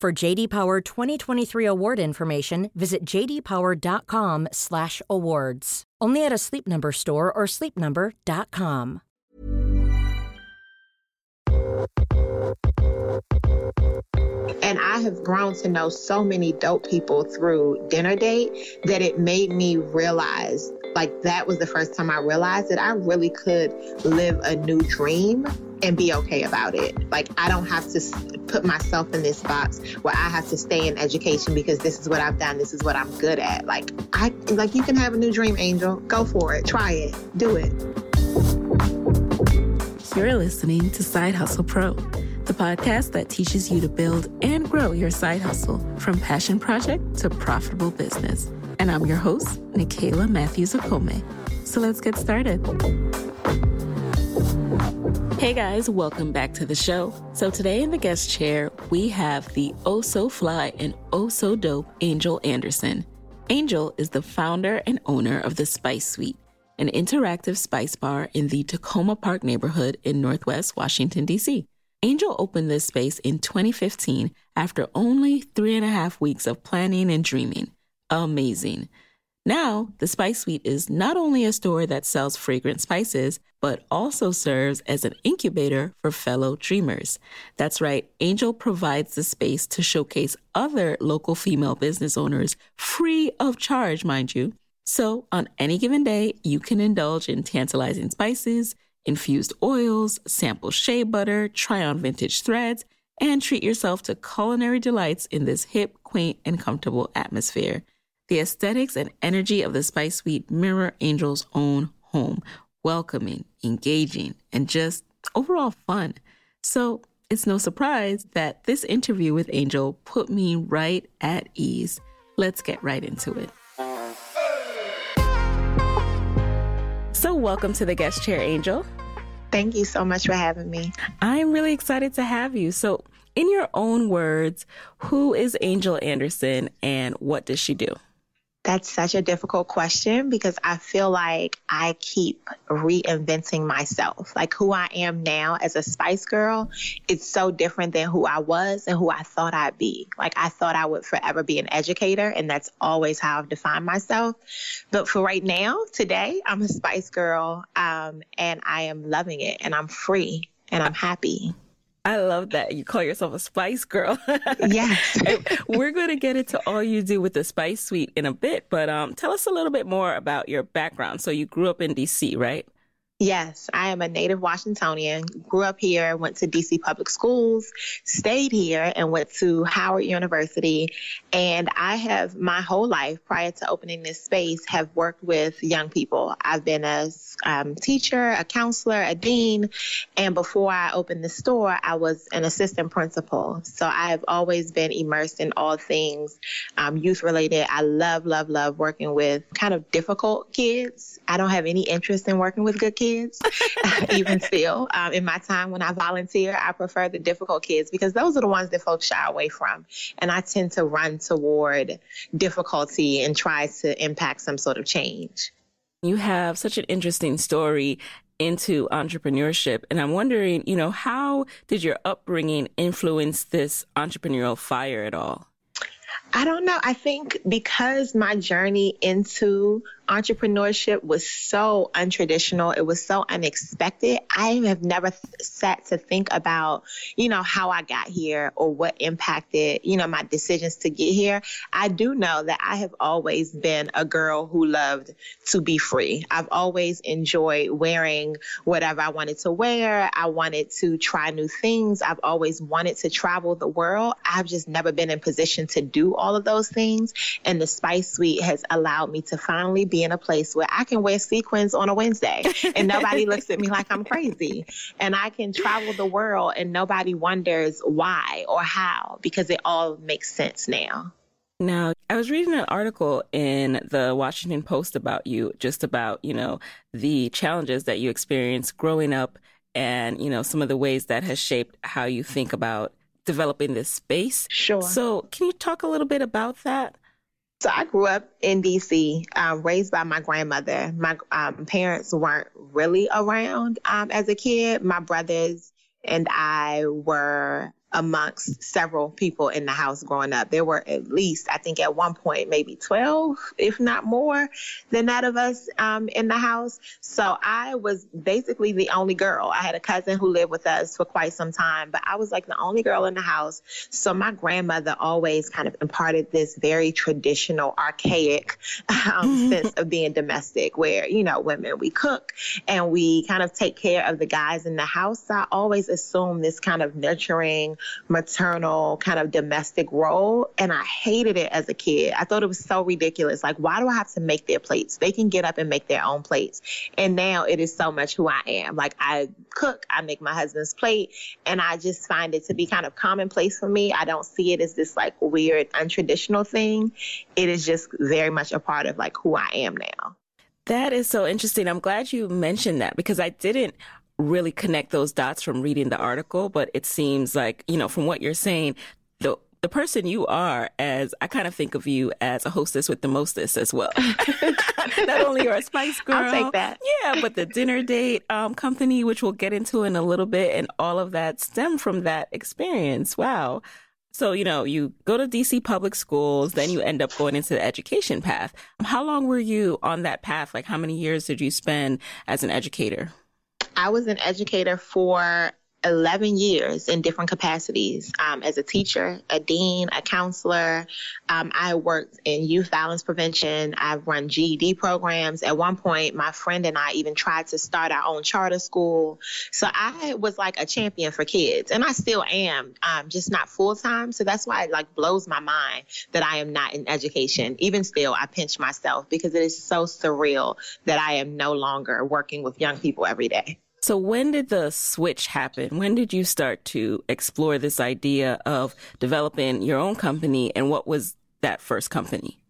For JD Power 2023 award information, visit jdpower.com/awards. Only at a Sleep Number store or sleepnumber.com. And I have grown to know so many dope people through dinner date that it made me realize like that was the first time I realized that I really could live a new dream and be okay about it. Like I don't have to put myself in this box where I have to stay in education because this is what I've done, this is what I'm good at. Like I like you can have a new dream, Angel. Go for it. Try it. Do it. You're listening to Side Hustle Pro, the podcast that teaches you to build and grow your side hustle from passion project to profitable business. And I'm your host, Nicaila Matthews Okome. So let's get started. Hey guys, welcome back to the show. So today in the guest chair, we have the oh so fly and oh so dope Angel Anderson. Angel is the founder and owner of the Spice Suite, an interactive spice bar in the Takoma Park neighborhood in Northwest Washington, D.C. Angel opened this space in 2015 after only three and a half weeks of planning and dreaming. Amazing. Now, the Spice Suite is not only a store that sells fragrant spices, but also serves as an incubator for fellow dreamers. That's right, Angel provides the space to showcase other local female business owners free of charge, mind you. So, on any given day, you can indulge in tantalizing spices, infused oils, sample shea butter, try on vintage threads, and treat yourself to culinary delights in this hip, quaint, and comfortable atmosphere. The aesthetics and energy of the Spice Suite mirror Angel's own home, welcoming, engaging, and just overall fun. So it's no surprise that this interview with Angel put me right at ease. Let's get right into it. So, welcome to the guest chair, Angel. Thank you so much for having me. I'm really excited to have you. So, in your own words, who is Angel Anderson and what does she do? That's such a difficult question because I feel like I keep reinventing myself. Like who I am now as a Spice Girl, it's so different than who I was and who I thought I'd be. Like I thought I would forever be an educator, and that's always how I've defined myself. But for right now, today, I'm a Spice Girl, um, and I am loving it, and I'm free, and I'm happy. I love that you call yourself a spice girl. yes. We're going to get into all you do with the Spice Suite in a bit, but um, tell us a little bit more about your background. So you grew up in DC, right? Yes, I am a native Washingtonian. Grew up here, went to DC public schools, stayed here, and went to Howard University. And I have my whole life prior to opening this space have worked with young people. I've been a um, teacher, a counselor, a dean, and before I opened the store, I was an assistant principal. So I have always been immersed in all things um, youth related. I love, love, love working with kind of difficult kids. I don't have any interest in working with good kids kids, even still. Um, in my time when I volunteer, I prefer the difficult kids because those are the ones that folks shy away from. And I tend to run toward difficulty and try to impact some sort of change. You have such an interesting story into entrepreneurship. And I'm wondering, you know, how did your upbringing influence this entrepreneurial fire at all? I don't know. I think because my journey into entrepreneurship was so untraditional. It was so unexpected. I have never sat to think about, you know, how I got here or what impacted, you know, my decisions to get here. I do know that I have always been a girl who loved to be free. I've always enjoyed wearing whatever I wanted to wear. I wanted to try new things. I've always wanted to travel the world. I've just never been in position to do all of those things. And the Spice Suite has allowed me to finally be be in a place where I can wear sequins on a Wednesday and nobody looks at me like I'm crazy. And I can travel the world and nobody wonders why or how because it all makes sense now. Now, I was reading an article in the Washington Post about you, just about, you know, the challenges that you experienced growing up and, you know, some of the ways that has shaped how you think about developing this space. Sure. So, can you talk a little bit about that? So I grew up in DC, um, raised by my grandmother. My um, parents weren't really around um, as a kid. My brothers and I were amongst several people in the house growing up. There were at least, I think at one point, maybe 12, if not more than that of us um, in the house. So I was basically the only girl. I had a cousin who lived with us for quite some time, but I was like the only girl in the house. So my grandmother always kind of imparted this very traditional, archaic um, sense of being domestic where, you know, women, we cook and we kind of take care of the guys in the house. So I always assumed this kind of nurturing, maternal kind of domestic role. And I hated it as a kid. I thought it was so ridiculous. Like, why do I have to make their plates? They can get up and make their own plates. And now it is so much who I am. Like, I cook, I make my husband's plate, and I just find it to be kind of commonplace for me. I don't see it as this like weird, untraditional thing. It is just very much a part of like who I am now. That is so interesting. I'm glad you mentioned that because I didn't really connect those dots from reading the article, but it seems like, you know, from what you're saying, the the person you are as I kind of think of you as a hostess with the mostest as well. Not only you're a spice girl. I'll take that. Yeah, but the dinner date um, company, which we'll get into in a little bit, and all of that stem from that experience. Wow. So, you know, you go to DC public schools, then you end up going into the education path. How long were you on that path? Like, how many years did you spend as an educator? I was an educator for 11 years in different capacities um, as a teacher, a dean, a counselor. Um, I worked in youth violence prevention. I've run GED programs. At one point, my friend and I even tried to start our own charter school. So I was like a champion for kids, and I still am, um, just not full time. So that's why it like blows my mind that I am not in education. Even still, I pinch myself because it is so surreal that I am no longer working with young people every day. So, when did the switch happen? When did you start to explore this idea of developing your own company? And what was that first company?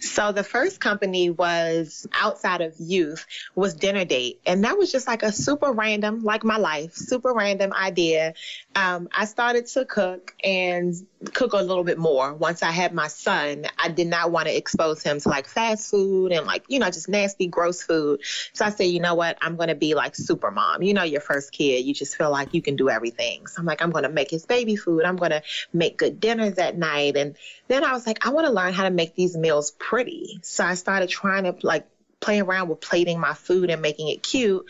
So the first company was outside of youth was dinner date. And that was just like a super random, like my life, super random idea. Um, I started to cook and cook a little bit more. Once I had my son, I did not want to expose him to like fast food and like, you know, just nasty, gross food. So I said, you know what? I'm going to be like super mom. You know, your first kid, you just feel like you can do everything. So I'm like, I'm going to make his baby food. I'm going to make good dinners at night. And then I was like, I want to learn how to make these meals pretty. So I started trying to like playing around with plating my food and making it cute.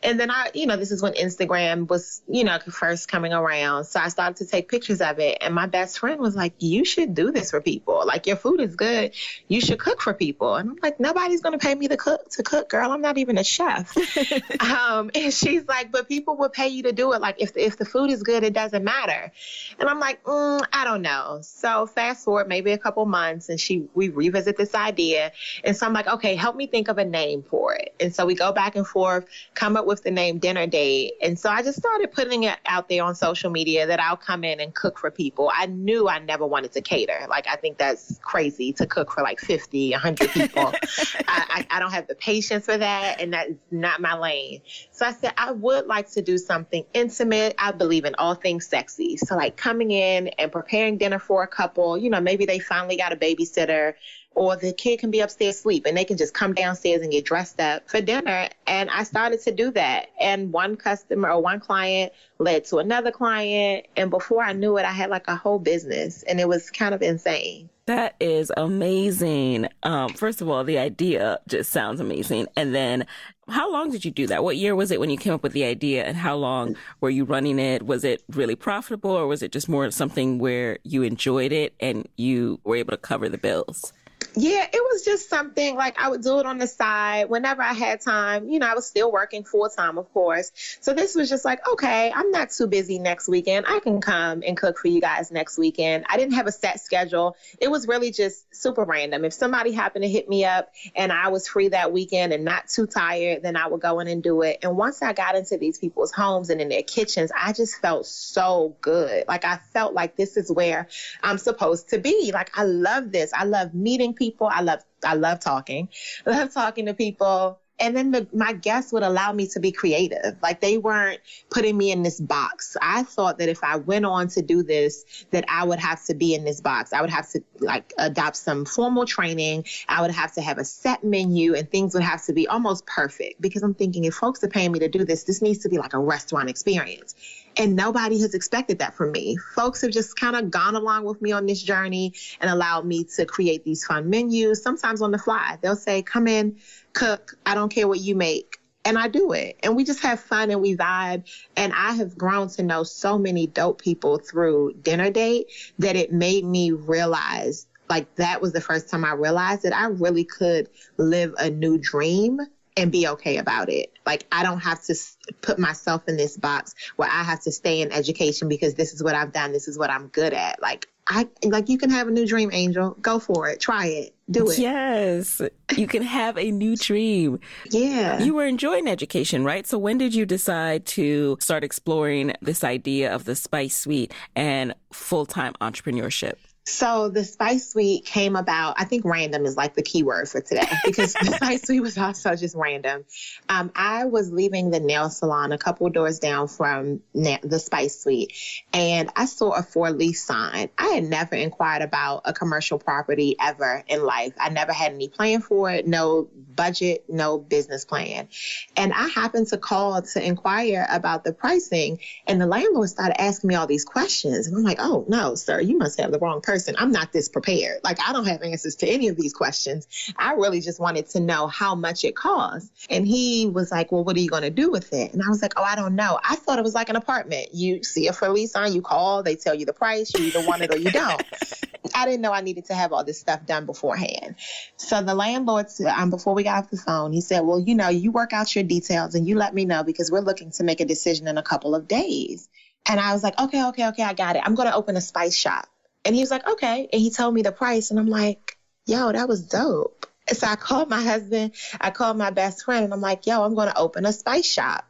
And then I, you know, this is when Instagram was, you know, first coming around. So I started to take pictures of it. And my best friend was like, you should do this for people. Like your food is good. You should cook for people. And I'm like, nobody's going to pay me to cook, to cook, girl. I'm not even a chef. um, and she's like, but people will pay you to do it. Like if the, if the food is good, it doesn't matter. And I'm like, mm, I don't know. So fast forward maybe a couple months and she, we revisit this idea. And so I'm like, okay, help me think of a name for it. And so we go back and forth, come up with the name Dinner Date. And so I just started putting it out there on social media that I'll come in and cook for people. I knew I never wanted to cater. Like, I think that's crazy to cook for like 50, 100 people. I, I, I don't have the patience for that. And that's not my lane. So I said, I would like to do something intimate. I believe in all things sexy. So, like, coming in and preparing dinner for a couple, you know, maybe they finally got a babysitter or the kid can be upstairs asleep and they can just come downstairs and get dressed up for dinner. And I started to do that. And one customer or one client led to another client. And before I knew it, I had like a whole business and it was kind of insane. That is amazing. Um, first of all, the idea just sounds amazing. And then how long did you do that? What year was it when you came up with the idea and how long were you running it? Was it really profitable or was it just more something where you enjoyed it and you were able to cover the bills? Yeah, it was just something like I would do it on the side whenever I had time. You know, I was still working full time, of course. So this was just like, okay, I'm not too busy next weekend. I can come and cook for you guys next weekend. I didn't have a set schedule. It was really just super random. If somebody happened to hit me up and I was free that weekend and not too tired, then I would go in and do it. And once I got into these people's homes and in their kitchens, I just felt so good. Like I felt like this is where I'm supposed to be. Like I love this. I love meeting people. I love I love talking. Love talking to people. And then the, my guests would allow me to be creative. Like they weren't putting me in this box. I thought that if I went on to do this, that I would have to be in this box. I would have to like adopt some formal training. I would have to have a set menu and things would have to be almost perfect because I'm thinking if folks are paying me to do this, this needs to be like a restaurant experience. And nobody has expected that from me. Folks have just kind of gone along with me on this journey and allowed me to create these fun menus, sometimes on the fly. They'll say, come in, cook. I don't care what you make. And I do it. And we just have fun and we vibe. And I have grown to know so many dope people through dinner date that it made me realize like that was the first time I realized that I really could live a new dream and be okay about it. Like I don't have to put myself in this box where I have to stay in education because this is what I've done, this is what I'm good at. Like I like you can have a new dream, Angel. Go for it. Try it. Do it. Yes. You can have a new dream. yeah. You were enjoying education, right? So when did you decide to start exploring this idea of the Spice Suite and full-time entrepreneurship? So the Spice Suite came about. I think random is like the key word for today because the Spice Suite was also just random. Um, I was leaving the nail salon a couple doors down from na- the Spice Suite, and I saw a for lease sign. I had never inquired about a commercial property ever in life. I never had any plan for it, no budget, no business plan. And I happened to call to inquire about the pricing, and the landlord started asking me all these questions, and I'm like, "Oh no, sir, you must have the wrong person." Person. I'm not this prepared. Like, I don't have answers to any of these questions. I really just wanted to know how much it costs. And he was like, Well, what are you going to do with it? And I was like, Oh, I don't know. I thought it was like an apartment. You see a for lease on, you call, they tell you the price, you either want it or you don't. I didn't know I needed to have all this stuff done beforehand. So the landlord, um, before we got off the phone, he said, Well, you know, you work out your details and you let me know because we're looking to make a decision in a couple of days. And I was like, okay, okay, okay, I got it. I'm going to open a spice shop. And he was like, okay. And he told me the price. And I'm like, yo, that was dope. So I called my husband, I called my best friend, and I'm like, yo, I'm going to open a spice shop.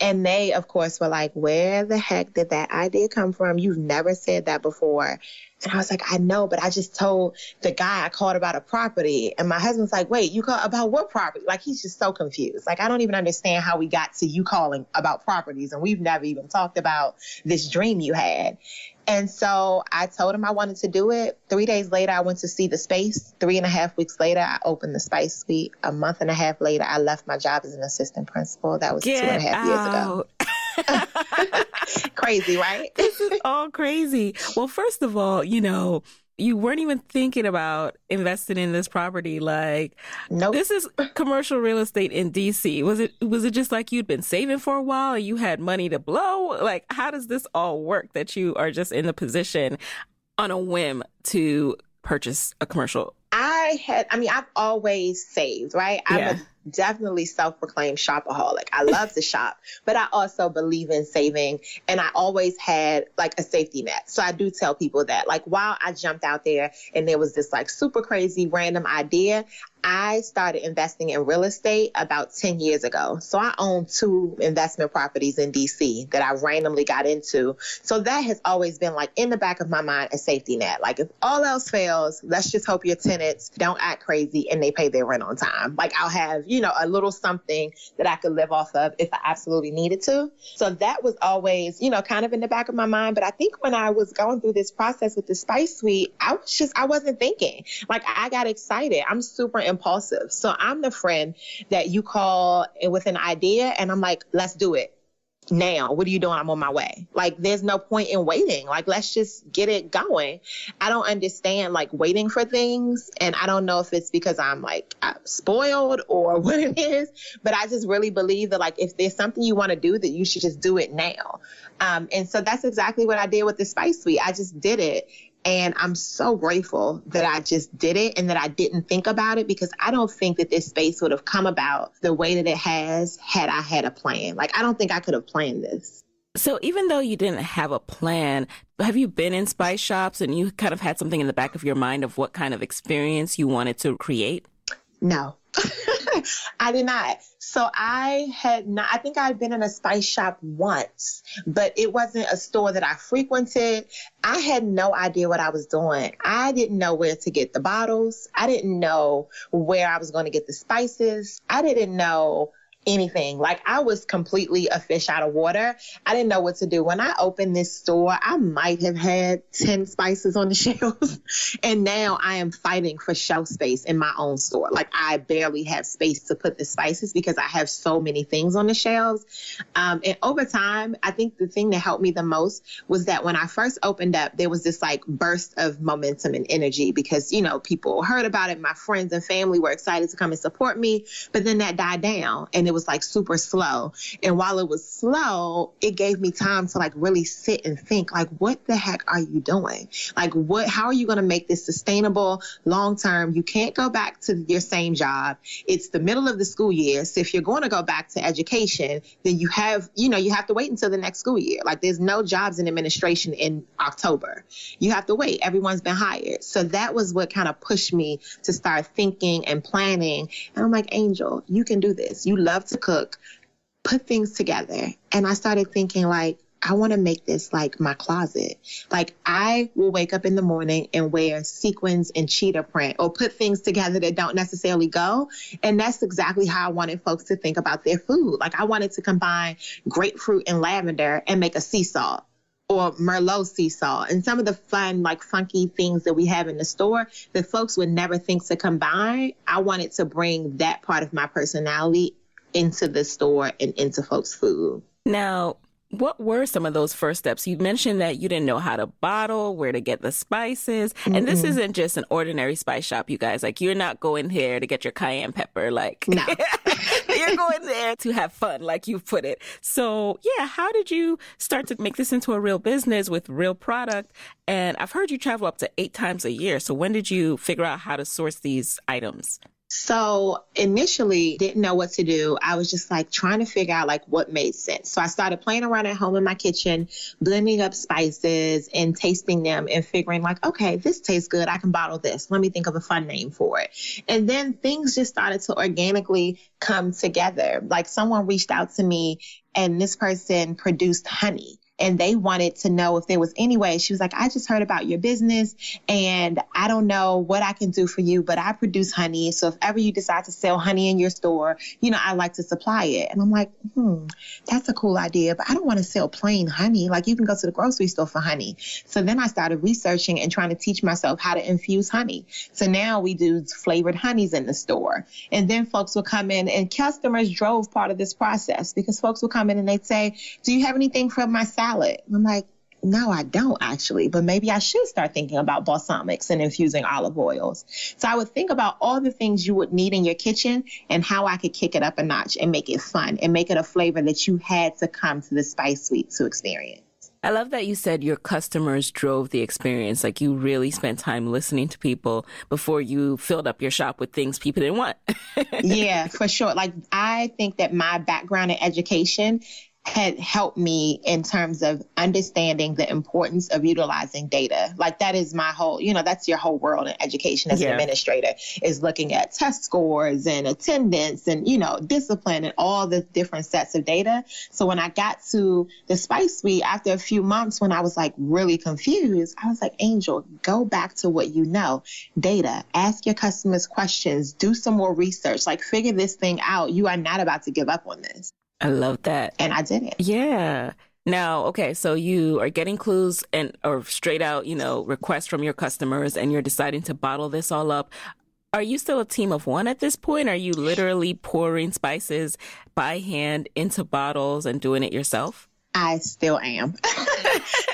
And they, of course, were like, where the heck did that idea come from? You've never said that before. And I was like, I know, but I just told the guy I called about a property. And my husband's like, wait, you call about what property? Like, he's just so confused. Like, I don't even understand how we got to you calling about properties. And we've never even talked about this dream you had. And so I told him I wanted to do it. Three days later, I went to see the space. Three and a half weeks later, I opened the Spice Suite. A month and a half later, I left my job as an assistant principal. That was Get two and a half out. years ago. crazy, right? this is all crazy. Well, first of all, you know, you weren't even thinking about investing in this property. Like, nope. this is commercial real estate in DC. Was it was it just like you'd been saving for a while and you had money to blow? Like, how does this all work that you are just in the position on a whim to purchase a commercial? I had, I mean, I've always saved, right? I'm yeah. a definitely self-proclaimed shopaholic. I love to shop, but I also believe in saving and I always had like a safety net. So I do tell people that like while I jumped out there and there was this like super crazy random idea, I started investing in real estate about 10 years ago. So I own two investment properties in DC that I randomly got into. So that has always been like in the back of my mind a safety net. Like if all else fails, let's just hope your tenants don't act crazy and they pay their rent on time. Like I'll have, you know, a little something that I could live off of if I absolutely needed to. So that was always, you know, kind of in the back of my mind. But I think when I was going through this process with the Spice Suite, I was just, I wasn't thinking. Like I got excited. I'm super impulsive. So I'm the friend that you call with an idea and I'm like, let's do it now. What are you doing? I'm on my way. Like, there's no point in waiting. Like, let's just get it going. I don't understand like waiting for things. And I don't know if it's because I'm like I'm spoiled or what it is, but I just really believe that like if there's something you want to do, that you should just do it now. Um, and so that's exactly what I did with the Spice Suite. I just did it. And I'm so grateful that I just did it and that I didn't think about it because I don't think that this space would have come about the way that it has had I had a plan. Like, I don't think I could have planned this. So, even though you didn't have a plan, have you been in spice shops and you kind of had something in the back of your mind of what kind of experience you wanted to create? No. I did not. So I had not, I think I'd been in a spice shop once, but it wasn't a store that I frequented. I had no idea what I was doing. I didn't know where to get the bottles. I didn't know where I was going to get the spices. I didn't know anything. Like I was completely a fish out of water. I didn't know what to do. When I opened this store, I might have had 10 spices on the shelves. and now I am fighting for shelf space in my own store. Like I barely have space to put the spices because I have so many things on the shelves. Um, and over time, I think the thing that helped me the most was that when I first opened up, there was this like burst of momentum and energy because, you know, people heard about it. My friends and family were excited to come and support me, but then that died down and it was like super slow. And while it was slow, it gave me time to like really sit and think, like, what the heck are you doing? Like, what, how are you going to make this sustainable long term? You can't go back to your same job. It's the middle of the school year. So if you're going to go back to education, then you have, you know, you have to wait until the next school year. Like, there's no jobs in administration in October. You have to wait. Everyone's been hired. So that was what kind of pushed me to start thinking and planning. And I'm like, Angel, you can do this. You love to cook, put things together. And I started thinking like, I want to make this like my closet. Like I will wake up in the morning and wear sequins and cheetah print or put things together that don't necessarily go. And that's exactly how I wanted folks to think about their food. Like I wanted to combine grapefruit and lavender and make a sea salt or Merlot sea salt and some of the fun, like funky things that we have in the store that folks would never think to combine. I wanted to bring that part of my personality into the store and into folks' food. Now, what were some of those first steps? You mentioned that you didn't know how to bottle, where to get the spices. Mm-hmm. And this isn't just an ordinary spice shop, you guys. Like, you're not going here to get your cayenne pepper. Like, no. you're going there to have fun, like you put it. So, yeah, how did you start to make this into a real business with real product? And I've heard you travel up to eight times a year. So, when did you figure out how to source these items? So initially didn't know what to do. I was just like trying to figure out like what made sense. So I started playing around at home in my kitchen, blending up spices and tasting them and figuring like, okay, this tastes good. I can bottle this. Let me think of a fun name for it. And then things just started to organically come together. Like someone reached out to me and this person produced honey and they wanted to know if there was any way. She was like, I just heard about your business and I don't know what I can do for you, but I produce honey. So if ever you decide to sell honey in your store, you know, I like to supply it. And I'm like, hmm, that's a cool idea, but I don't want to sell plain honey. Like you can go to the grocery store for honey. So then I started researching and trying to teach myself how to infuse honey. So now we do flavored honeys in the store. And then folks will come in and customers drove part of this process because folks will come in and they'd say, do you have anything from my salad? Salad. I'm like, no, I don't actually, but maybe I should start thinking about balsamics and infusing olive oils. So I would think about all the things you would need in your kitchen and how I could kick it up a notch and make it fun and make it a flavor that you had to come to the Spice Suite to experience. I love that you said your customers drove the experience. Like you really spent time listening to people before you filled up your shop with things people didn't want. yeah, for sure. Like I think that my background in education had helped me in terms of understanding the importance of utilizing data. Like that is my whole, you know, that's your whole world in education as yeah. an administrator is looking at test scores and attendance and, you know, discipline and all the different sets of data. So when I got to the Spice Suite after a few months when I was like really confused, I was like, Angel, go back to what you know. Data, ask your customers questions, do some more research, like figure this thing out. You are not about to give up on this. I love that. And I did it. Yeah. Now, okay, so you are getting clues and or straight out, you know, requests from your customers and you're deciding to bottle this all up. Are you still a team of one at this point? Are you literally pouring spices by hand into bottles and doing it yourself? I still am.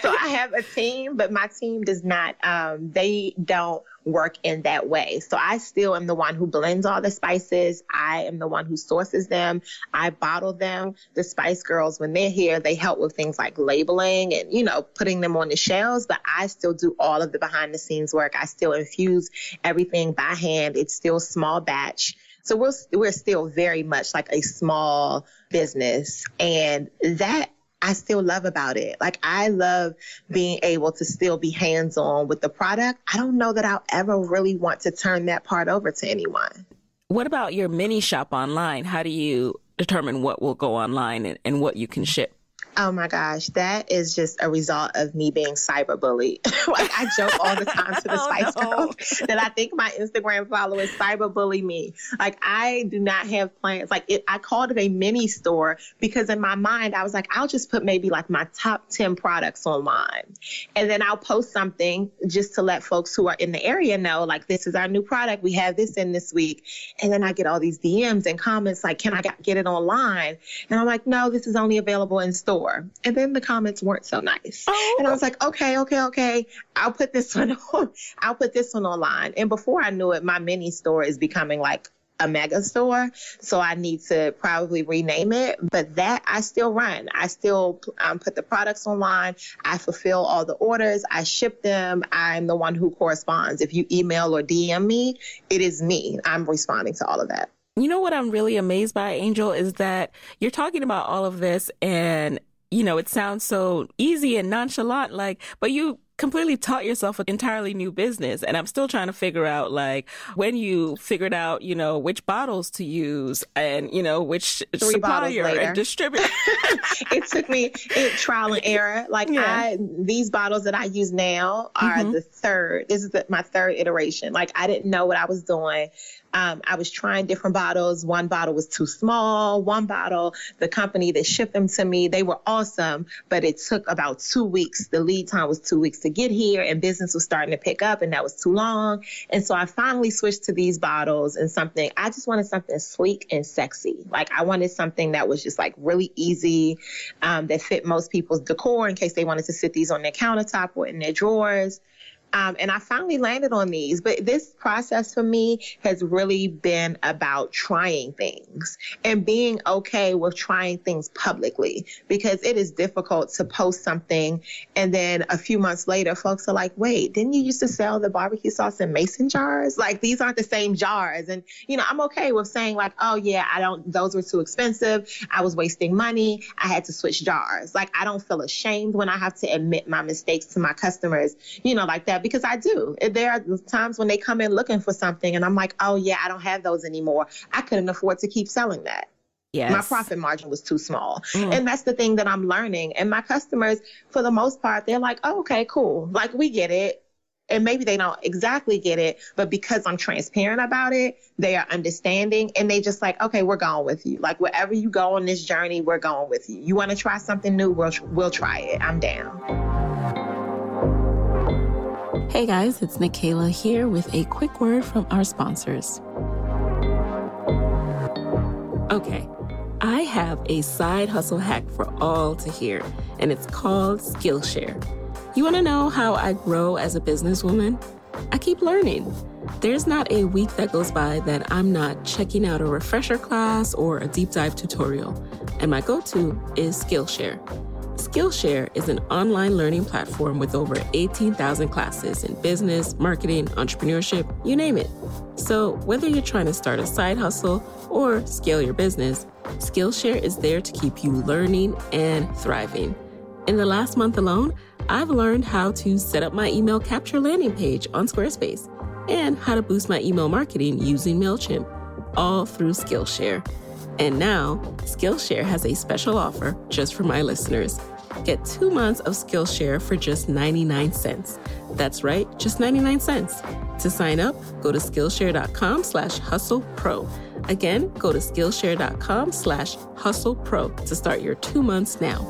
so I have a team, but my team does not, um, they don't work in that way. So I still am the one who blends all the spices. I am the one who sources them. I bottle them. The Spice Girls, when they're here, they help with things like labeling and, you know, putting them on the shelves, but I still do all of the behind the scenes work. I still infuse everything by hand. It's still small batch. So we're, we're still very much like a small business. And that I still love about it. Like I love being able to still be hands on with the product. I don't know that I'll ever really want to turn that part over to anyone. What about your mini shop online? How do you determine what will go online and, and what you can ship? Oh my gosh, that is just a result of me being cyberbullied. like I joke all the time to the oh, Spice no. Girls that I think my Instagram followers cyberbully me. Like I do not have plans. Like it, I called it a mini store because in my mind I was like, I'll just put maybe like my top ten products online, and then I'll post something just to let folks who are in the area know, like this is our new product. We have this in this week, and then I get all these DMs and comments like, can I get it online? And I'm like, no, this is only available in store store. And then the comments weren't so nice. Oh. And I was like, okay, okay, okay. I'll put this one on. I'll put this one online. And before I knew it, my mini store is becoming like a mega store. So I need to probably rename it. But that I still run. I still um, put the products online. I fulfill all the orders. I ship them. I'm the one who corresponds. If you email or DM me, it is me. I'm responding to all of that. You know what I'm really amazed by, Angel, is that you're talking about all of this and you know, it sounds so easy and nonchalant, like, but you completely taught yourself an entirely new business. And I'm still trying to figure out, like, when you figured out, you know, which bottles to use and, you know, which Three supplier and distributor. it took me it, trial and error. Like, yeah. I, these bottles that I use now are mm-hmm. the third, this is the, my third iteration. Like, I didn't know what I was doing. Um, I was trying different bottles. One bottle was too small. One bottle, the company that shipped them to me, they were awesome, but it took about two weeks. The lead time was two weeks to get here, and business was starting to pick up, and that was too long. And so I finally switched to these bottles and something. I just wanted something sleek and sexy. Like I wanted something that was just like really easy, um, that fit most people's decor in case they wanted to sit these on their countertop or in their drawers. Um, and I finally landed on these. But this process for me has really been about trying things and being okay with trying things publicly because it is difficult to post something and then a few months later, folks are like, wait, didn't you used to sell the barbecue sauce in mason jars? Like these aren't the same jars. And, you know, I'm okay with saying like, oh yeah, I don't, those were too expensive. I was wasting money. I had to switch jars. Like I don't feel ashamed when I have to admit my mistakes to my customers, you know, like that because I do. There are times when they come in looking for something and I'm like, oh yeah, I don't have those anymore. I couldn't afford to keep selling that. Yes. My profit margin was too small. Mm. And that's the thing that I'm learning. And my customers, for the most part, they're like, oh, okay, cool. Like we get it. And maybe they don't exactly get it, but because I'm transparent about it, they are understanding and they just like, okay, we're going with you. Like wherever you go on this journey, we're going with you. You want to try something new? We'll, we'll try it. I'm down. Hey guys, it's Nicaila here with a quick word from our sponsors. Okay, I have a side hustle hack for all to hear, and it's called Skillshare. You want to know how I grow as a businesswoman? I keep learning. There's not a week that goes by that I'm not checking out a refresher class or a deep dive tutorial, and my go to is Skillshare. Skillshare is an online learning platform with over 18,000 classes in business, marketing, entrepreneurship, you name it. So, whether you're trying to start a side hustle or scale your business, Skillshare is there to keep you learning and thriving. In the last month alone, I've learned how to set up my email capture landing page on Squarespace and how to boost my email marketing using MailChimp, all through Skillshare. And now, Skillshare has a special offer just for my listeners. Get two months of Skillshare for just 99 cents. That's right, just 99 cents. To sign up, go to Skillshare.com slash hustle pro. Again, go to Skillshare.com slash hustle pro to start your two months now.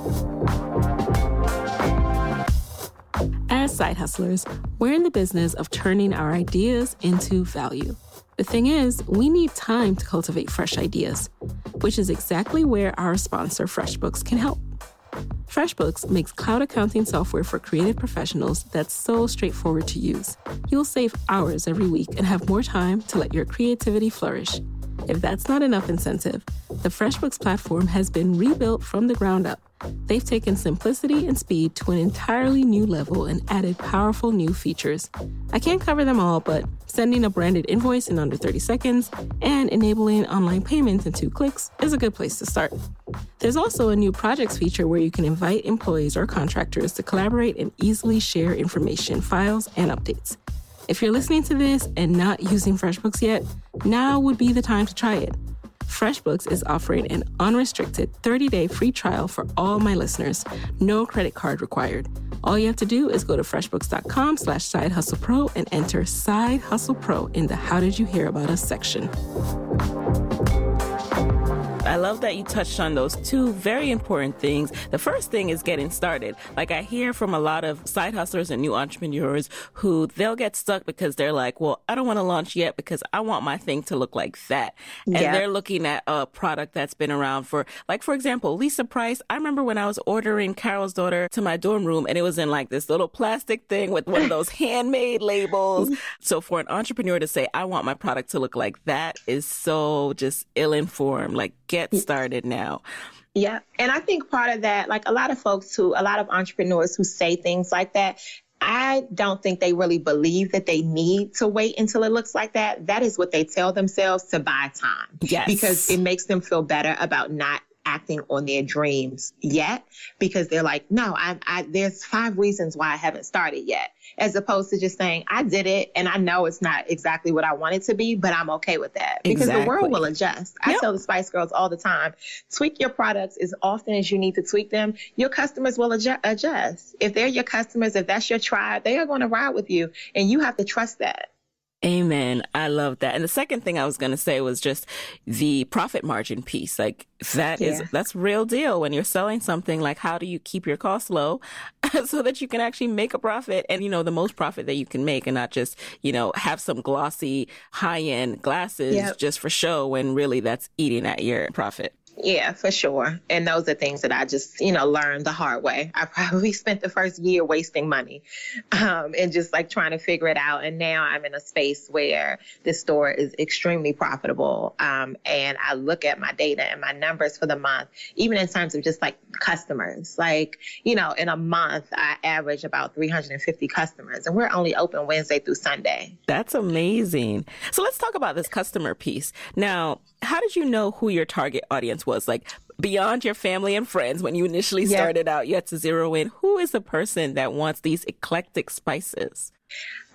As side hustlers, we're in the business of turning our ideas into value. The thing is, we need time to cultivate fresh ideas, which is exactly where our sponsor, FreshBooks, can help. FreshBooks makes cloud accounting software for creative professionals that's so straightforward to use. You'll save hours every week and have more time to let your creativity flourish. If that's not enough incentive, the FreshBooks platform has been rebuilt from the ground up. They've taken simplicity and speed to an entirely new level and added powerful new features. I can't cover them all, but sending a branded invoice in under 30 seconds and enabling online payments in two clicks is a good place to start. There's also a new projects feature where you can invite employees or contractors to collaborate and easily share information, files, and updates. If you're listening to this and not using FreshBooks yet, now would be the time to try it. FreshBooks is offering an unrestricted 30-day free trial for all my listeners. No credit card required. All you have to do is go to freshbooks.com slash side hustle pro and enter side hustle pro in the how did you hear about us section. Love that you touched on those two very important things. The first thing is getting started. Like I hear from a lot of side hustlers and new entrepreneurs who they'll get stuck because they're like, well, I don't want to launch yet because I want my thing to look like that. And yeah. they're looking at a product that's been around for, like, for example, Lisa Price. I remember when I was ordering Carol's daughter to my dorm room and it was in like this little plastic thing with one of those handmade labels. Mm-hmm. So for an entrepreneur to say, I want my product to look like that is so just ill informed. Like, get started now. Yeah. And I think part of that, like a lot of folks who, a lot of entrepreneurs who say things like that, I don't think they really believe that they need to wait until it looks like that. That is what they tell themselves to buy time. Yes. Because it makes them feel better about not acting on their dreams yet because they're like, no, I, I, there's five reasons why I haven't started yet as opposed to just saying, I did it and I know it's not exactly what I want it to be, but I'm okay with that because exactly. the world will adjust. Yep. I tell the Spice Girls all the time, tweak your products as often as you need to tweak them. Your customers will adjust. If they're your customers, if that's your tribe, they are going to ride with you and you have to trust that. Amen. I love that. And the second thing I was going to say was just the profit margin piece. Like that yeah. is that's real deal when you're selling something like how do you keep your costs low so that you can actually make a profit and you know the most profit that you can make and not just, you know, have some glossy high-end glasses yep. just for show when really that's eating at your profit. Yeah, for sure. And those are things that I just, you know, learned the hard way. I probably spent the first year wasting money um, and just like trying to figure it out. And now I'm in a space where this store is extremely profitable. Um, and I look at my data and my numbers for the month, even in terms of just like customers. Like, you know, in a month, I average about 350 customers and we're only open Wednesday through Sunday. That's amazing. So let's talk about this customer piece. Now, how did you know who your target audience was? Like beyond your family and friends, when you initially started yeah. out, you had to zero in who is the person that wants these eclectic spices?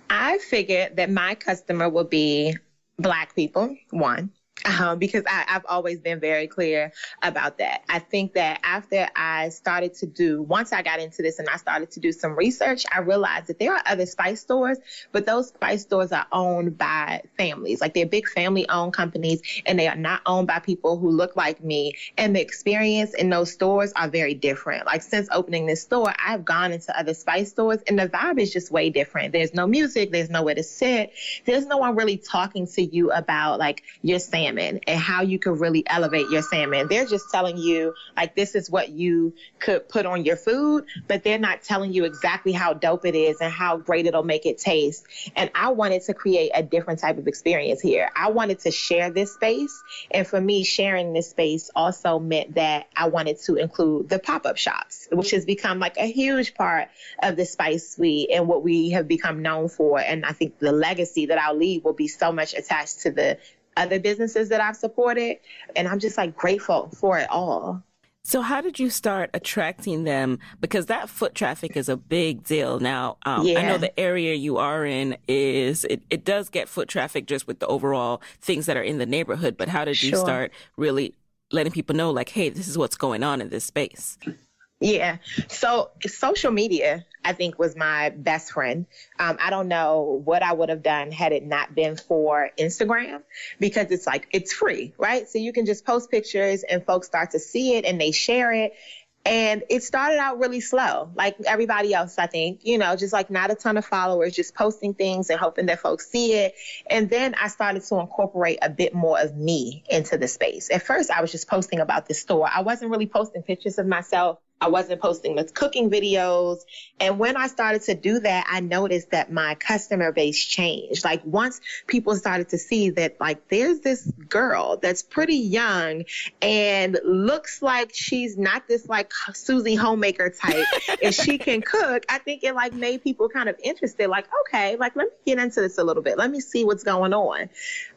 I figured that my customer would be Black people, one um, because I, have always been very clear about that. I think that after I started to do, once I got into this and I started to do some research, I realized that there are other spice stores, but those spice stores are owned by families. Like they're big family owned companies and they are not owned by people who look like me. And the experience in those stores are very different. Like since opening this store, I've gone into other spice stores and the vibe is just way different. There's no music, there's nowhere to sit, there's no one really talking to you about like your sandwich salmon and how you could really elevate your salmon. They're just telling you like this is what you could put on your food, but they're not telling you exactly how dope it is and how great it'll make it taste. And I wanted to create a different type of experience here. I wanted to share this space. And for me, sharing this space also meant that I wanted to include the pop-up shops, which has become like a huge part of the Spice Suite and what we have become known for. And I think the legacy that I'll leave will be so much attached to the other businesses that I've supported. And I'm just like grateful for it all. So, how did you start attracting them? Because that foot traffic is a big deal. Now, um, yeah. I know the area you are in is, it, it does get foot traffic just with the overall things that are in the neighborhood. But how did you sure. start really letting people know, like, hey, this is what's going on in this space? Yeah. So social media, I think, was my best friend. Um, I don't know what I would have done had it not been for Instagram because it's like, it's free, right? So you can just post pictures and folks start to see it and they share it. And it started out really slow, like everybody else, I think, you know, just like not a ton of followers, just posting things and hoping that folks see it. And then I started to incorporate a bit more of me into the space. At first, I was just posting about the store. I wasn't really posting pictures of myself. I wasn't posting the cooking videos. And when I started to do that, I noticed that my customer base changed. Like once people started to see that like there's this girl that's pretty young and looks like she's not this like Susie homemaker type and she can cook, I think it like made people kind of interested. Like, okay, like let me get into this a little bit. Let me see what's going on.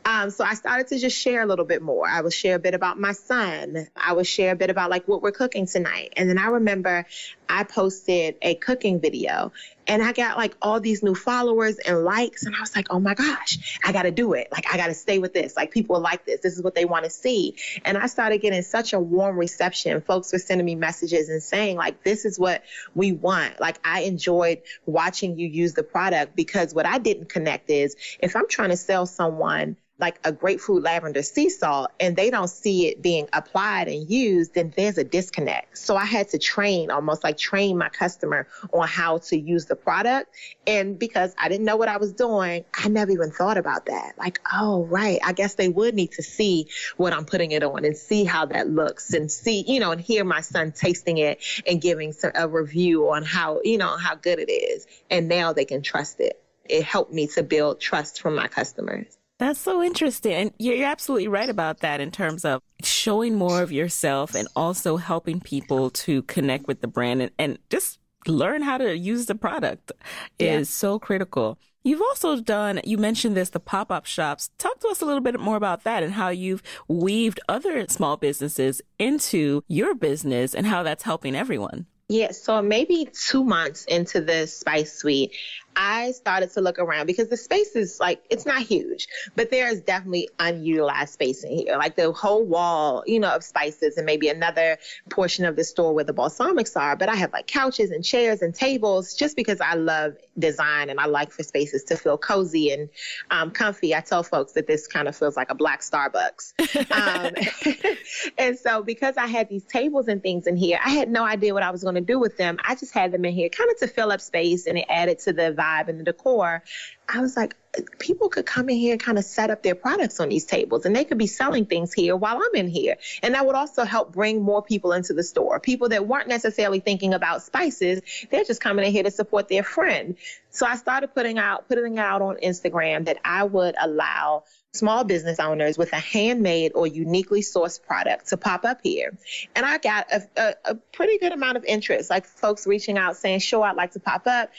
Um, so I started to just share a little bit more. I would share a bit about my son. I would share a bit about like what we're cooking tonight. And then I remember I posted a cooking video and I got like all these new followers and likes. And I was like, oh my gosh, I got to do it. Like, I got to stay with this. Like, people like this. This is what they want to see. And I started getting such a warm reception. Folks were sending me messages and saying, like, this is what we want. Like, I enjoyed watching you use the product because what I didn't connect is if I'm trying to sell someone like a grapefruit lavender sea salt and they don't see it being applied and used, then there's a disconnect. So I had to train, almost like train my customer on how to use the product. And because I didn't know what I was doing, I never even thought about that. Like, oh, right. I guess they would need to see what I'm putting it on and see how that looks and see, you know, and hear my son tasting it and giving a review on how, you know, how good it is. And now they can trust it. It helped me to build trust from my customers. That's so interesting. And you're absolutely right about that in terms of showing more of yourself and also helping people to connect with the brand and, and just learn how to use the product yeah. is so critical. You've also done, you mentioned this, the pop up shops. Talk to us a little bit more about that and how you've weaved other small businesses into your business and how that's helping everyone. Yeah, so maybe two months into the Spice Suite, I started to look around because the space is like, it's not huge, but there is definitely unutilized space in here. Like the whole wall, you know, of spices and maybe another portion of the store where the balsamics are. But I have like couches and chairs and tables just because I love design and I like for spaces to feel cozy and um, comfy. I tell folks that this kind of feels like a black Starbucks. um, and so because I had these tables and things in here, I had no idea what I was going to do with them. I just had them in here kind of to fill up space and it added to the vibe and the decor, I was like, people could come in here and kind of set up their products on these tables and they could be selling things here while I'm in here. And that would also help bring more people into the store. People that weren't necessarily thinking about spices, they're just coming in here to support their friend. So I started putting out, putting out on Instagram that I would allow small business owners with a handmade or uniquely sourced product to pop up here. And I got a, a, a, pretty good amount of interest, like folks reaching out saying, sure, I'd like to pop up.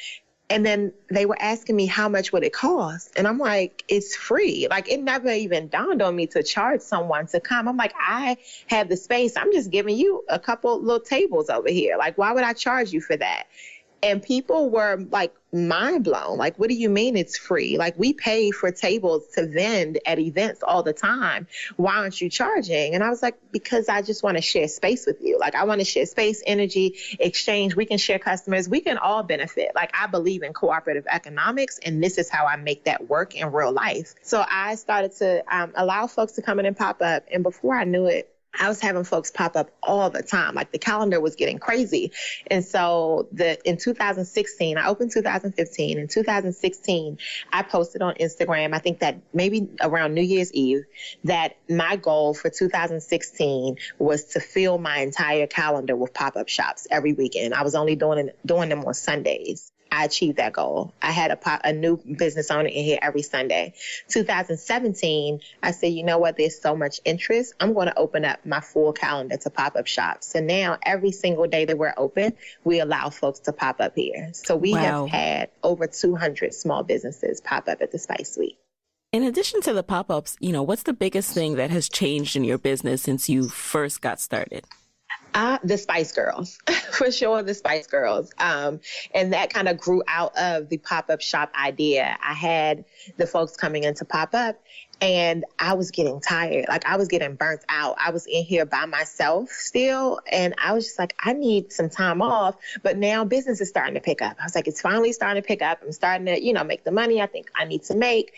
And then they were asking me how much would it cost? And I'm like, it's free. Like it never even dawned on me to charge someone to come. I'm like, I have the space. I'm just giving you a couple little tables over here. Like, why would I charge you for that? And people were like mind blown. Like, what do you mean it's free? Like, we pay for tables to vend at events all the time. Why aren't you charging? And I was like, because I just want to share space with you. Like, I want to share space, energy, exchange. We can share customers. We can all benefit. Like, I believe in cooperative economics, and this is how I make that work in real life. So I started to um, allow folks to come in and pop up. And before I knew it, I was having folks pop up all the time. Like the calendar was getting crazy. And so the in 2016, I opened 2015. In 2016, I posted on Instagram, I think that maybe around New Year's Eve, that my goal for 2016 was to fill my entire calendar with pop-up shops every weekend. I was only doing doing them on Sundays. I achieved that goal. I had a, a new business owner in here every Sunday. 2017, I said, you know what? There's so much interest. I'm going to open up my full calendar to pop up shops. So now every single day that we're open, we allow folks to pop up here. So we wow. have had over 200 small businesses pop up at the Spice Suite. In addition to the pop ups, you know, what's the biggest thing that has changed in your business since you first got started? Uh, the Spice Girls, for sure, the Spice Girls. Um, and that kind of grew out of the pop up shop idea. I had the folks coming in to pop up, and I was getting tired. Like I was getting burnt out. I was in here by myself still, and I was just like, I need some time off. But now business is starting to pick up. I was like, it's finally starting to pick up. I'm starting to, you know, make the money I think I need to make.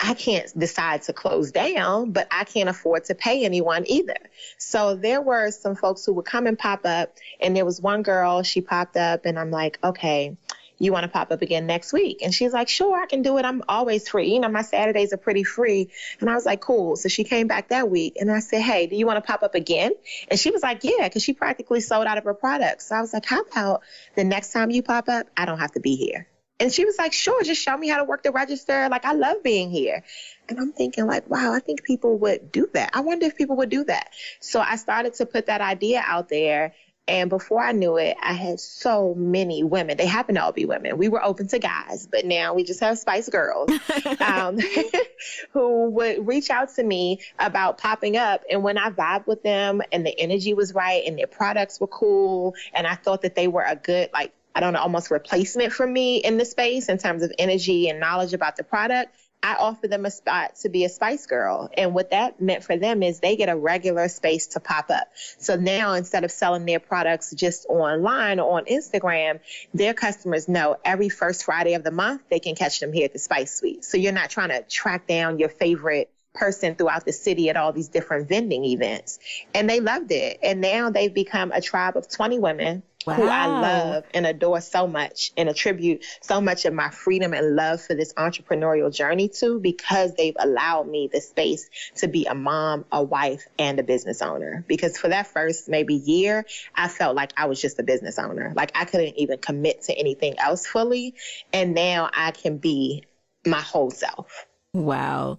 I can't decide to close down, but I can't afford to pay anyone either. So there were some folks who would come and pop up, and there was one girl, she popped up, and I'm like, okay, you want to pop up again next week? And she's like, sure, I can do it. I'm always free. You know, my Saturdays are pretty free. And I was like, cool. So she came back that week, and I said, hey, do you want to pop up again? And she was like, yeah, because she practically sold out of her products. So I was like, how about the next time you pop up, I don't have to be here. And she was like, sure, just show me how to work the register. Like, I love being here. And I'm thinking, like, wow, I think people would do that. I wonder if people would do that. So I started to put that idea out there. And before I knew it, I had so many women. They happen to all be women. We were open to guys, but now we just have Spice Girls um, who would reach out to me about popping up. And when I vibed with them and the energy was right and their products were cool, and I thought that they were a good, like, I don't know, almost replacement for me in the space in terms of energy and knowledge about the product. I offer them a spot to be a Spice Girl. And what that meant for them is they get a regular space to pop up. So now instead of selling their products just online or on Instagram, their customers know every first Friday of the month they can catch them here at the Spice Suite. So you're not trying to track down your favorite person throughout the city at all these different vending events. And they loved it. And now they've become a tribe of 20 women wow. who I love and adore so much and attribute so much of my freedom and love for this entrepreneurial journey to because they've allowed me the space to be a mom, a wife, and a business owner. Because for that first maybe year, I felt like I was just a business owner. Like I couldn't even commit to anything else fully. And now I can be my whole self. Wow.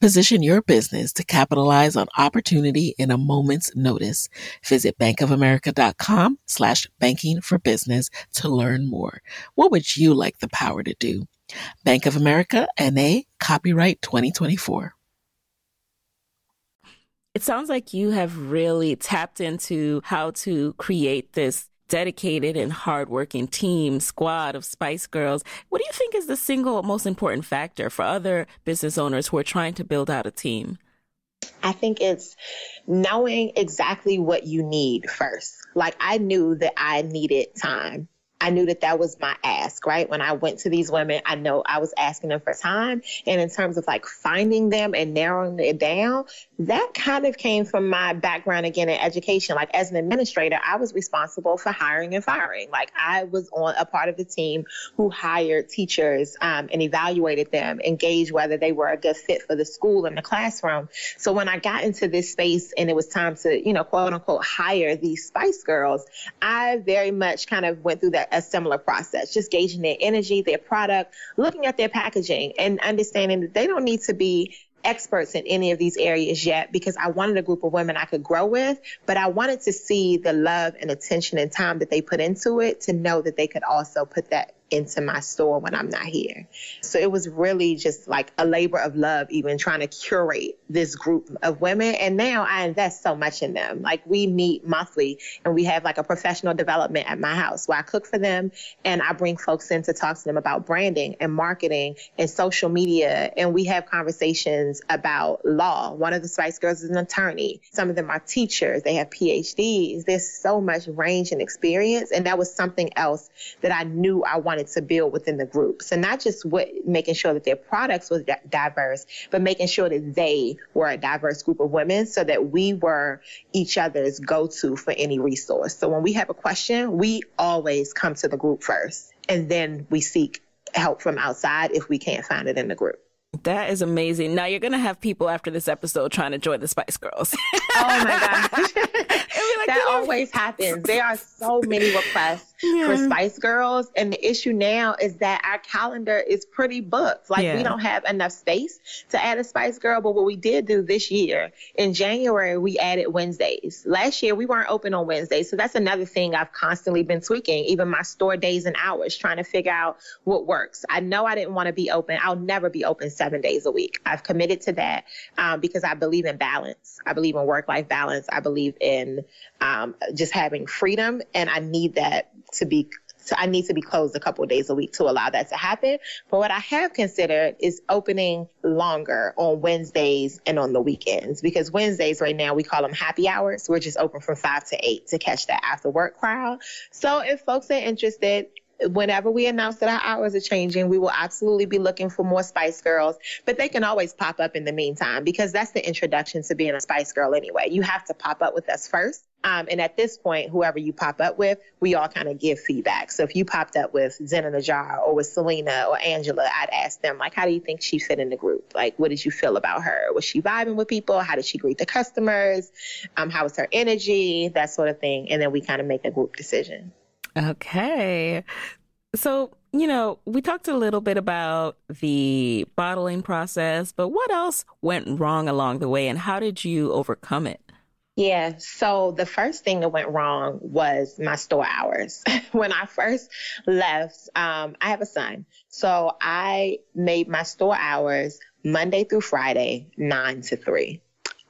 Position your business to capitalize on opportunity in a moment's notice. Visit bankofamerica.com slash banking for business to learn more. What would you like the power to do? Bank of America NA copyright 2024. It sounds like you have really tapped into how to create this dedicated and hardworking team, squad of Spice Girls. What do you think is the single most important factor for other business owners who are trying to build out a team? I think it's knowing exactly what you need first. Like I knew that I needed time. I knew that that was my ask, right? When I went to these women, I know I was asking them for time. And in terms of like finding them and narrowing it down, that kind of came from my background again in education. Like as an administrator, I was responsible for hiring and firing. Like I was on a part of the team who hired teachers um, and evaluated them, engaged whether they were a good fit for the school and the classroom. So when I got into this space and it was time to, you know, quote unquote, hire these Spice Girls, I very much kind of went through that a similar process, just gauging their energy, their product, looking at their packaging, and understanding that they don't need to be experts in any of these areas yet because I wanted a group of women I could grow with, but I wanted to see the love and attention and time that they put into it to know that they could also put that into my store when I'm not here. So it was really just like a labor of love, even trying to curate this group of women. And now I invest so much in them. Like we meet monthly and we have like a professional development at my house where I cook for them and I bring folks in to talk to them about branding and marketing and social media. And we have conversations about law. One of the Spice Girls is an attorney. Some of them are teachers. They have PhDs. There's so much range and experience. And that was something else that I knew I wanted wanted to build within the group. So not just what making sure that their products was diverse, but making sure that they were a diverse group of women so that we were each other's go-to for any resource. So when we have a question, we always come to the group first and then we seek help from outside if we can't find it in the group. That is amazing. Now you're gonna have people after this episode trying to join the Spice Girls. oh my gosh. like, that always happens. There are so many requests yeah. for Spice Girls. And the issue now is that our calendar is pretty booked. Like yeah. we don't have enough space to add a Spice Girl. But what we did do this year in January, we added Wednesdays. Last year we weren't open on Wednesdays. So that's another thing I've constantly been tweaking, even my store days and hours, trying to figure out what works. I know I didn't want to be open. I'll never be open seven days a week. I've committed to that um, because I believe in balance. I believe in work life balance. I believe in um, just having freedom, and I need that to be so I need to be closed a couple days a week to allow that to happen. But what I have considered is opening longer on Wednesdays and on the weekends because Wednesdays right now we call them happy hours. We're just open from five to eight to catch that after work crowd. So if folks are interested, whenever we announce that our hours are changing, we will absolutely be looking for more Spice Girls, but they can always pop up in the meantime because that's the introduction to being a Spice Girl anyway. You have to pop up with us first. Um, and at this point, whoever you pop up with, we all kind of give feedback. So if you popped up with Zen in the Jar or with Selena or Angela, I'd ask them, like, how do you think she fit in the group? Like, what did you feel about her? Was she vibing with people? How did she greet the customers? Um, how was her energy? That sort of thing. And then we kind of make a group decision. Okay. So, you know, we talked a little bit about the bottling process, but what else went wrong along the way and how did you overcome it? Yeah, so the first thing that went wrong was my store hours. when I first left, um, I have a son. So I made my store hours Monday through Friday, nine to three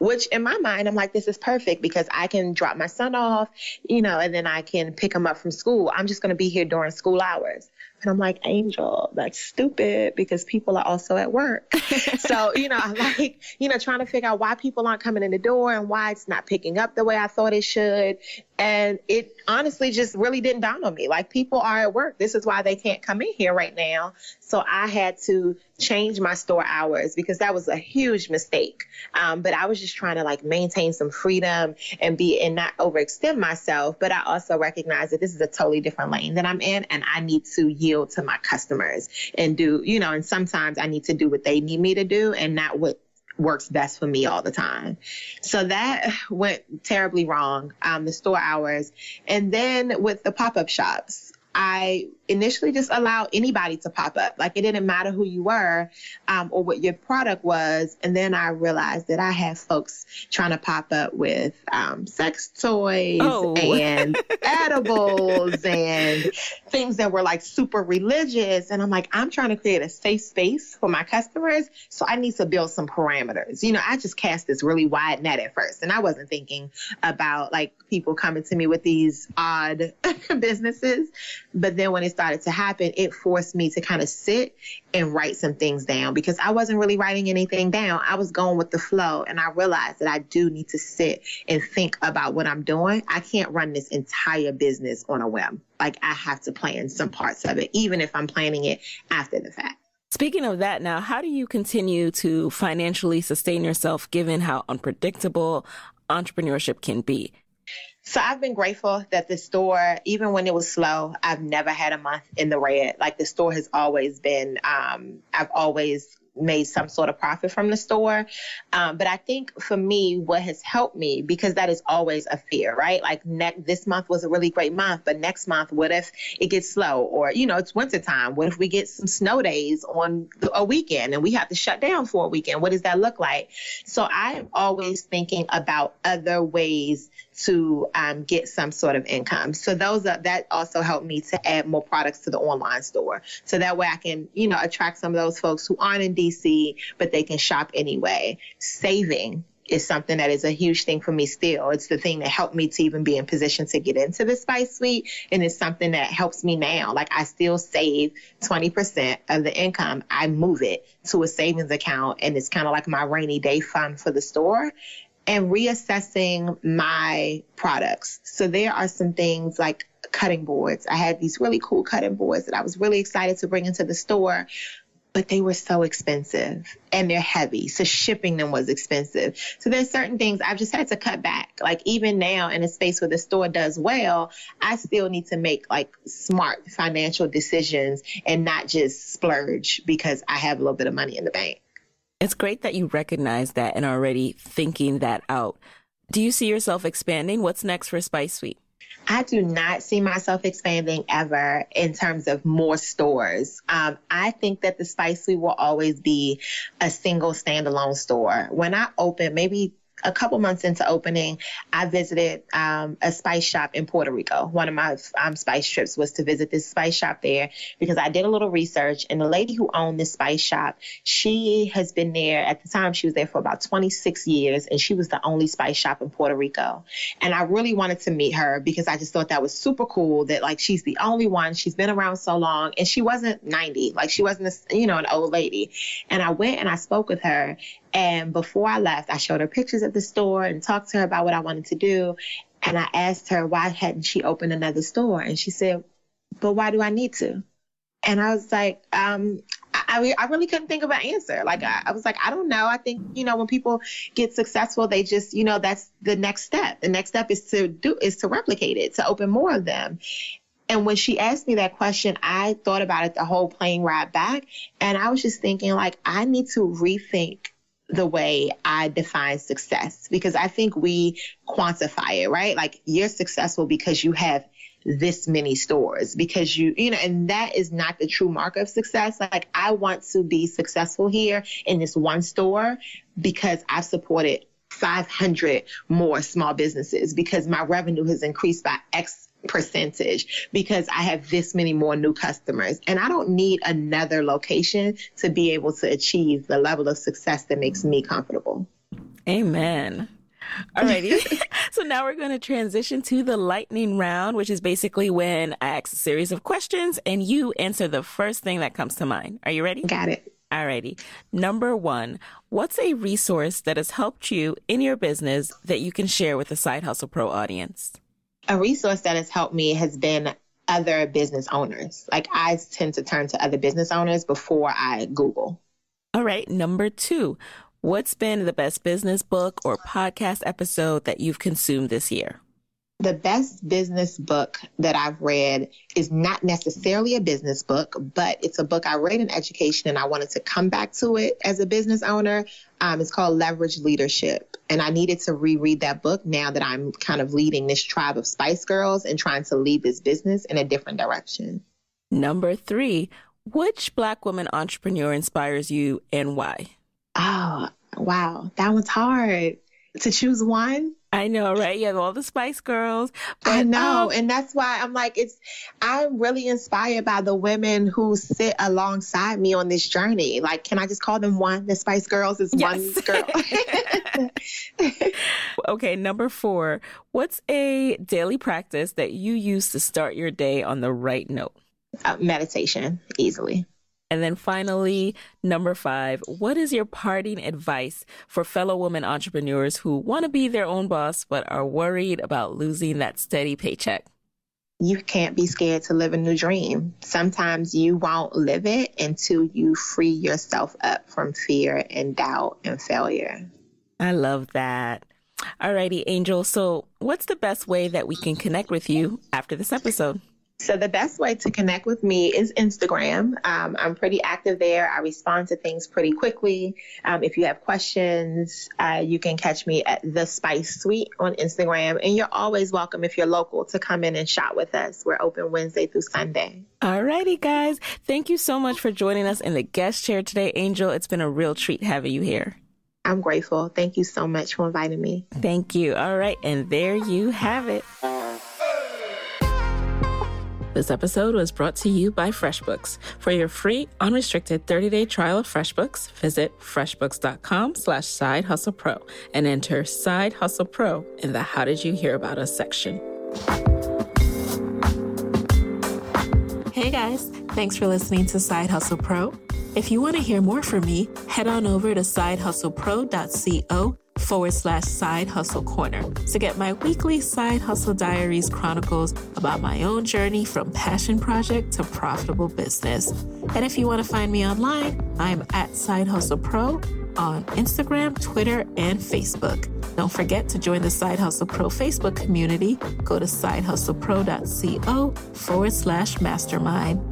which in my mind, I'm like, this is perfect because I can drop my son off, you know, and then I can pick him up from school. I'm just going to be here during school hours. And I'm like, Angel, that's stupid because people are also at work. so, you know, I'm like, you know, trying to figure out why people aren't coming in the door and why it's not picking up the way I thought it should. And it honestly just really didn't dawn on me. Like people are at work. This is why they can't come in here right now. So I had to change my store hours because that was a huge mistake. Um, but I was just trying to like maintain some freedom and be and not overextend myself. But I also recognize that this is a totally different lane that I'm in and I need to yield to my customers and do, you know, and sometimes I need to do what they need me to do and not what works best for me all the time. So that went terribly wrong, um, the store hours. And then with the pop up shops, I initially just allowed anybody to pop up. Like it didn't matter who you were um, or what your product was. And then I realized that I had folks trying to pop up with um, sex toys oh. and edibles and things that were like super religious. And I'm like, I'm trying to create a safe space for my customers. So I need to build some parameters. You know, I just cast this really wide net at first. And I wasn't thinking about like people coming to me with these odd businesses. But then when it started to happen, it forced me to kind of sit and write some things down because I wasn't really writing anything down. I was going with the flow and I realized that I do need to sit and think about what I'm doing. I can't run this entire business on a whim. Like I have to plan some parts of it, even if I'm planning it after the fact. Speaking of that now, how do you continue to financially sustain yourself given how unpredictable entrepreneurship can be? So I've been grateful that the store, even when it was slow, I've never had a month in the red. Like the store has always been, um, I've always made some sort of profit from the store. Um, but I think for me, what has helped me, because that is always a fear, right? Like ne- this month was a really great month, but next month, what if it gets slow? Or, you know, it's wintertime. What if we get some snow days on a weekend and we have to shut down for a weekend? What does that look like? So I'm always thinking about other ways to um, get some sort of income. So those are, that also helped me to add more products to the online store. So that way I can, you know, attract some of those folks who aren't in DC, but they can shop anyway. Saving is something that is a huge thing for me still. It's the thing that helped me to even be in position to get into the Spice Suite. And it's something that helps me now. Like I still save 20% of the income. I move it to a savings account and it's kind of like my rainy day fund for the store and reassessing my products. So there are some things like cutting boards. I had these really cool cutting boards that I was really excited to bring into the store, but they were so expensive and they're heavy. So shipping them was expensive. So there's certain things I've just had to cut back. Like even now in a space where the store does well, I still need to make like smart financial decisions and not just splurge because I have a little bit of money in the bank. It's great that you recognize that and are already thinking that out. Do you see yourself expanding? What's next for Spice Suite? I do not see myself expanding ever in terms of more stores. Um, I think that the Spice Suite will always be a single standalone store. When I open, maybe a couple months into opening, I visited um, a spice shop in Puerto Rico. One of my um, spice trips was to visit this spice shop there because I did a little research. And the lady who owned this spice shop, she has been there at the time, she was there for about 26 years, and she was the only spice shop in Puerto Rico. And I really wanted to meet her because I just thought that was super cool that like she's the only one. She's been around so long, and she wasn't 90, like she wasn't, a, you know, an old lady. And I went and I spoke with her, and before I left, I showed her pictures of the store and talked to her about what I wanted to do. And I asked her, why hadn't she opened another store? And she said, but why do I need to? And I was like, um, I, I really couldn't think of an answer. Like, I, I was like, I don't know. I think, you know, when people get successful, they just, you know, that's the next step. The next step is to do, is to replicate it, to open more of them. And when she asked me that question, I thought about it the whole plane ride back. And I was just thinking, like, I need to rethink the way I define success because I think we quantify it, right? Like you're successful because you have this many stores because you, you know, and that is not the true mark of success. Like I want to be successful here in this one store because I've supported 500 more small businesses because my revenue has increased by X percentage because I have this many more new customers. And I don't need another location to be able to achieve the level of success that makes me comfortable. Amen. Alrighty. so now we're going to transition to the lightning round, which is basically when I ask a series of questions and you answer the first thing that comes to mind. Are you ready? Got it. Alrighty. Number one, what's a resource that has helped you in your business that you can share with the Side Hustle Pro audience? A resource that has helped me has been other business owners. Like I tend to turn to other business owners before I Google. All right, number two. What's been the best business book or podcast episode that you've consumed this year? The best business book that I've read is not necessarily a business book, but it's a book I read in education and I wanted to come back to it as a business owner. Um, it's called Leverage Leadership. And I needed to reread that book now that I'm kind of leading this tribe of Spice Girls and trying to lead this business in a different direction. Number three, which Black woman entrepreneur inspires you and why? Oh, wow. That one's hard to choose one. I know, right? You have all the Spice Girls. But, I know. Um, and that's why I'm like, it's, I'm really inspired by the women who sit alongside me on this journey. Like, can I just call them one? The Spice Girls is yes. one girl. okay, number four. What's a daily practice that you use to start your day on the right note? Uh, meditation, easily. And then finally, number five, what is your parting advice for fellow women entrepreneurs who want to be their own boss but are worried about losing that steady paycheck? You can't be scared to live a new dream. Sometimes you won't live it until you free yourself up from fear and doubt and failure. I love that. Alrighty, Angel. So, what's the best way that we can connect with you after this episode? So the best way to connect with me is Instagram. Um, I'm pretty active there. I respond to things pretty quickly. Um, if you have questions, uh, you can catch me at the Spice Suite on Instagram. And you're always welcome if you're local to come in and shop with us. We're open Wednesday through Sunday. All righty, guys. Thank you so much for joining us in the guest chair today, Angel. It's been a real treat having you here. I'm grateful. Thank you so much for inviting me. Thank you. All right. And there you have it. This episode was brought to you by FreshBooks. For your free, unrestricted 30-day trial of FreshBooks, visit freshbooks.com slash side hustle pro and enter side hustle pro in the How Did You Hear About Us section. Hey guys, thanks for listening to Side Hustle Pro. If you want to hear more from me, head on over to sidehustlepro.co forward slash side hustle corner to get my weekly side hustle diaries chronicles about my own journey from passion project to profitable business. And if you want to find me online, I'm at Side Hustle Pro on Instagram, Twitter, and Facebook. Don't forget to join the Side Hustle Pro Facebook community. Go to sidehustlepro.co forward slash mastermind.